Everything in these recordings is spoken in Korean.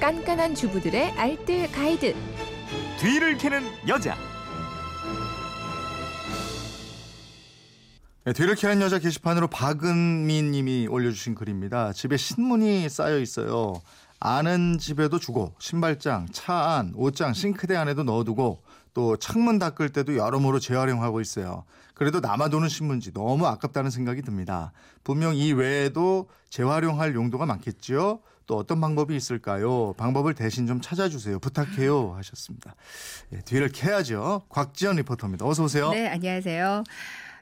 깐깐한 주부들의 알뜰 가이드. 뒤를 캐는 여자. 네, 뒤를 캐는 여자 게시판으로 박은미 님이 올려주신 글입니다. 집에 신문이 쌓여 있어요. 아는 집에도 주고 신발장, 차 안, 옷장, 싱크대 안에도 넣어두고 또 창문 닦을 때도 여러모로 재활용하고 있어요. 그래도 남아도는 신문지 너무 아깝다는 생각이 듭니다. 분명 이 외에도 재활용할 용도가 많겠지요. 또 어떤 방법이 있을까요? 방법을 대신 좀 찾아주세요. 부탁해요 하셨습니다. 예, 뒤를 캐야죠. 곽지연 리포터입니다. 어서 오세요. 네, 안녕하세요.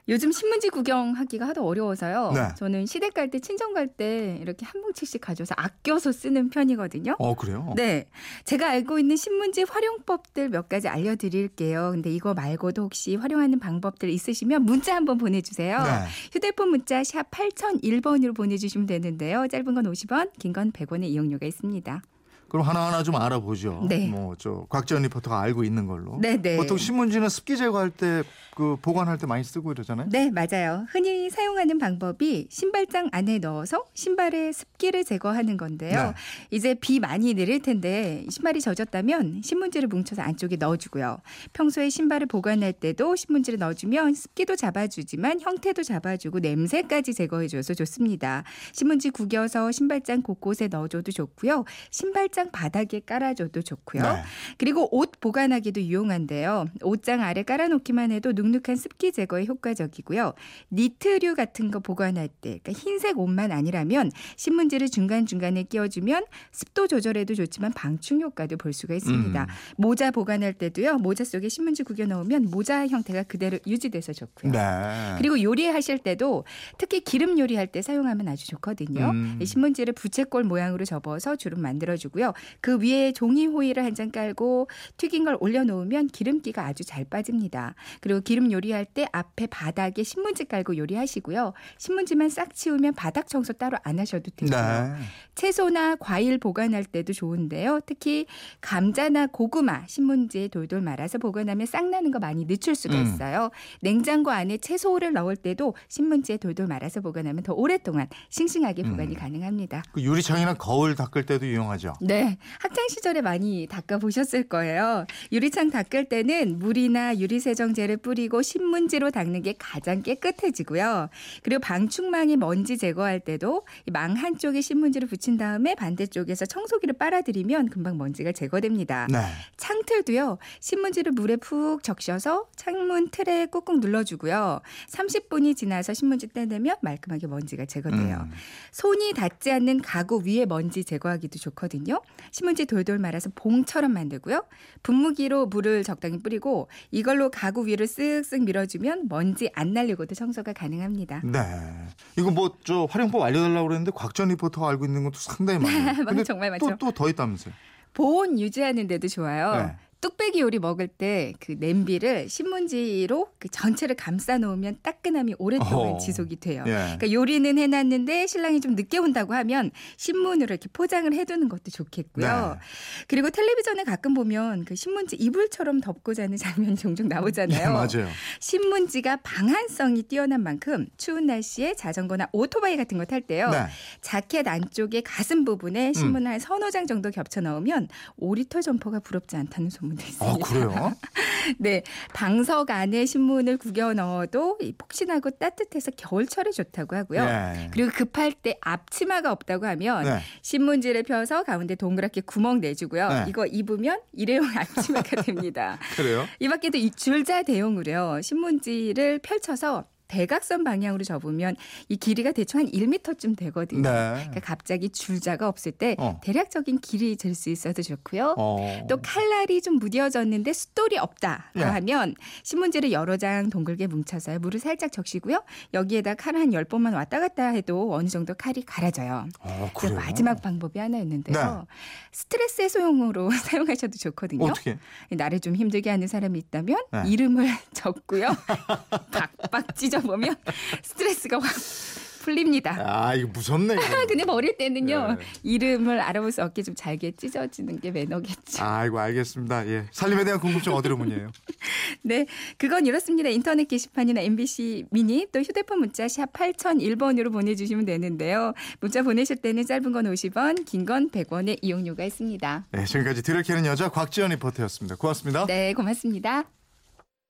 요즘 신문지 구경하기가 하도 어려워서요. 네. 저는 시댁 갈 때, 친정 갈 때 이렇게 한 뭉치씩 가져서 아껴서 쓰는 편이거든요. 어 그래요? 네. 제가 알고 있는 신문지 활용법들 몇 가지 알려드릴게요. 근데 이거 말고도 혹시 활용하는 방법들 있으시면 문자 한번 보내주세요. 네. 휴대폰 문자 샵 8001번으로 보내주시면 되는데요. 짧은 건 50원, 긴 건 100원의 이용료가 있습니다. 그럼 하나하나 좀 알아보죠. 네. 뭐저 곽지연 리포터가 알고 있는 걸로. 네 네. 보통 신문지는 습기 제거할 때 그 보관할 때 많이 쓰고 이러잖아요. 네, 맞아요. 흔히 사용하는 방법이 신발장 안에 넣어서 신발의 습기를 제거하는 건데요. 네. 이제 비 많이 내릴 텐데 신발이 젖었다면 신문지를 뭉쳐서 안쪽에 넣어주고요. 평소에 신발을 보관할 때도 신문지를 넣어주면 습기도 잡아주지만 형태도 잡아주고 냄새까지 제거해줘서 좋습니다. 신문지 구겨서 신발장 곳곳에 넣어줘도 좋고요. 신발장 바닥에 깔아줘도 좋고요. 네. 그리고 옷 보관하기도 유용한데요. 옷장 아래 깔아놓기만 해도 눅눅한 습기 제거에 효과적이고요. 니트류 같은 거 보관할 때 그러니까 흰색 옷만 아니라면 신문지를 중간중간에 끼워주면 습도 조절에도 좋지만 방충 효과도 볼 수가 있습니다. 음. 모자 보관할 때도요. 모자 속에 신문지 구겨 넣으면 모자 형태가 그대로 유지돼서 좋고요. 네. 그리고 요리하실 때도 특히 기름 요리할 때 사용하면 아주 좋거든요. 음. 이 신문지를 부채꼴 모양으로 접어서 주름 만들어주고요. 그 위에 종이 호일을 한 장 깔고 튀긴 걸 올려놓으면 기름기가 아주 잘 빠집니다. 그리고 기름 요리할 때 앞에 바닥에 신문지 깔고 요리하시고요. 신문지만 싹 치우면 바닥 청소 따로 안 하셔도 되고요. 네. 채소나 과일 보관할 때도 좋은데요. 특히 감자나 고구마 신문지에 돌돌 말아서 보관하면 싹 나는 거 많이 늦출 수가 음. 있어요. 냉장고 안에 채소를 넣을 때도 신문지에 돌돌 말아서 보관하면 더 오랫동안 싱싱하게 보관이 음. 가능합니다. 그 유리창이나 거울 닦을 때도 유용하죠. 네, 학창 시절에 많이 닦아 보셨을 거예요. 유리창 닦을 때는 물이나 유리세정제를 뿌리고 신문지로 닦는 게 가장 깨끗해지고요. 그리고 방충망에 먼지 제거할 때도 이망 한쪽에 신문지를 붙인 다음에 반대쪽에서 청소기를 빨아들이면 금방 먼지가 제거됩니다. 네. 창틀도요. 신문지를 물에 푹 적셔서 창문 틀에 꾹꾹 눌러주고요. 30분이 지나서 신문지 떼내면 말끔하게 먼지가 제거돼요. 음. 손이 닿지 않는 가구 위에 먼지 제거하기도 좋거든요. 신문지 돌돌 말아서 봉처럼 만들고요. 분무기로 물을 적당히 뿌리고 이걸로 가구 위를 쓱쓱 밀어주면 먼지 안 날리고도 청소가 가능합니다. 네. 이거 뭐 저 활용법 알려달라고 그랬는데 곽전 리포터가 알고 있는 것도 상당히 많아요. 근데 정말 많죠. 또또더 있다면서요. 보온 유지하는 데도 좋아요. 네. 뚝배기 요리 먹을 때 그 냄비를 신문지로 그 전체를 감싸 놓으면 따끈함이 오랫동안 어. 지속이 돼요. 예. 그러니까 요리는 해놨는데 신랑이 좀 늦게 온다고 하면 신문으로 이렇게 포장을 해두는 것도 좋겠고요. 네. 그리고 텔레비전에 가끔 보면 그 신문지 이불처럼 덮고 자는 장면이 종종 예, 나오잖아요. 맞아요. 신문지가 방한성이 뛰어난 만큼 추운 날씨에 자전거나 오토바이 같은 거 탈 때요. 네. 자켓 안쪽에 가슴 부분에 신문을 한 서너 장 정도 겹쳐 넣으면 오리털 점퍼가 부럽지 않다는 소문 도 있습니다. 아 그래요? 네, 방석 안에 신문을 구겨 넣어도 이 폭신하고 따뜻해서 겨울철에 좋다고 하고요. 예. 그리고 급할 때 앞치마가 없다고 하면 네. 신문지를 펴서 가운데 동그랗게 구멍 내주고요. 네. 이거 입으면 일회용 앞치마가 됩니다. 그래요? 이 밖에도 이 줄자 대용으로요. 신문지를 펼쳐서 대각선 방향으로 접으면 이 길이가 대충 한 1m쯤 되거든요. 네. 그러니까 갑자기 줄자가 없을 때 어. 대략적인 길이 잴 수 있어서 좋고요. 어. 또 칼날이 좀 무뎌졌는데 숫돌이 없다 예. 하면 신문지를 여러 장 동글게 뭉쳐서 물을 살짝 적시고요. 여기에다 칼 한 10번만 왔다 갔다 해도 어느 정도 칼이 갈아져요. 어, 그리고? 마지막 방법이 하나 있는데요. 스트레스 해소용으로 사용하셔도 좋거든요. 어떻게? 나를 좀 힘들게 하는 사람이 있다면 네. 이름을 적고요. 박박 찢어보면 스트레스가 확 풀립니다. 아 이거 무섭네. 근데 어릴 때는요 네. 이름을 알아볼 수 없게 좀 잘게 찢어지는 게 매너겠죠. 아이고 알겠습니다. 예. 살림에 대한 궁금증 어디로 문의해요? 네, 그건 이렇습니다. 인터넷 게시판이나 MBC 미니 또 휴대폰 문자 샵 8001번으로 보내주시면 되는데요. 문자 보내실 때는 짧은 건 50원, 긴 건 100원의 이용료가 있습니다. 네, 지금까지 뒤를 캐는 여자 곽지연 리포터였습니다. 고맙습니다. 네, 고맙습니다.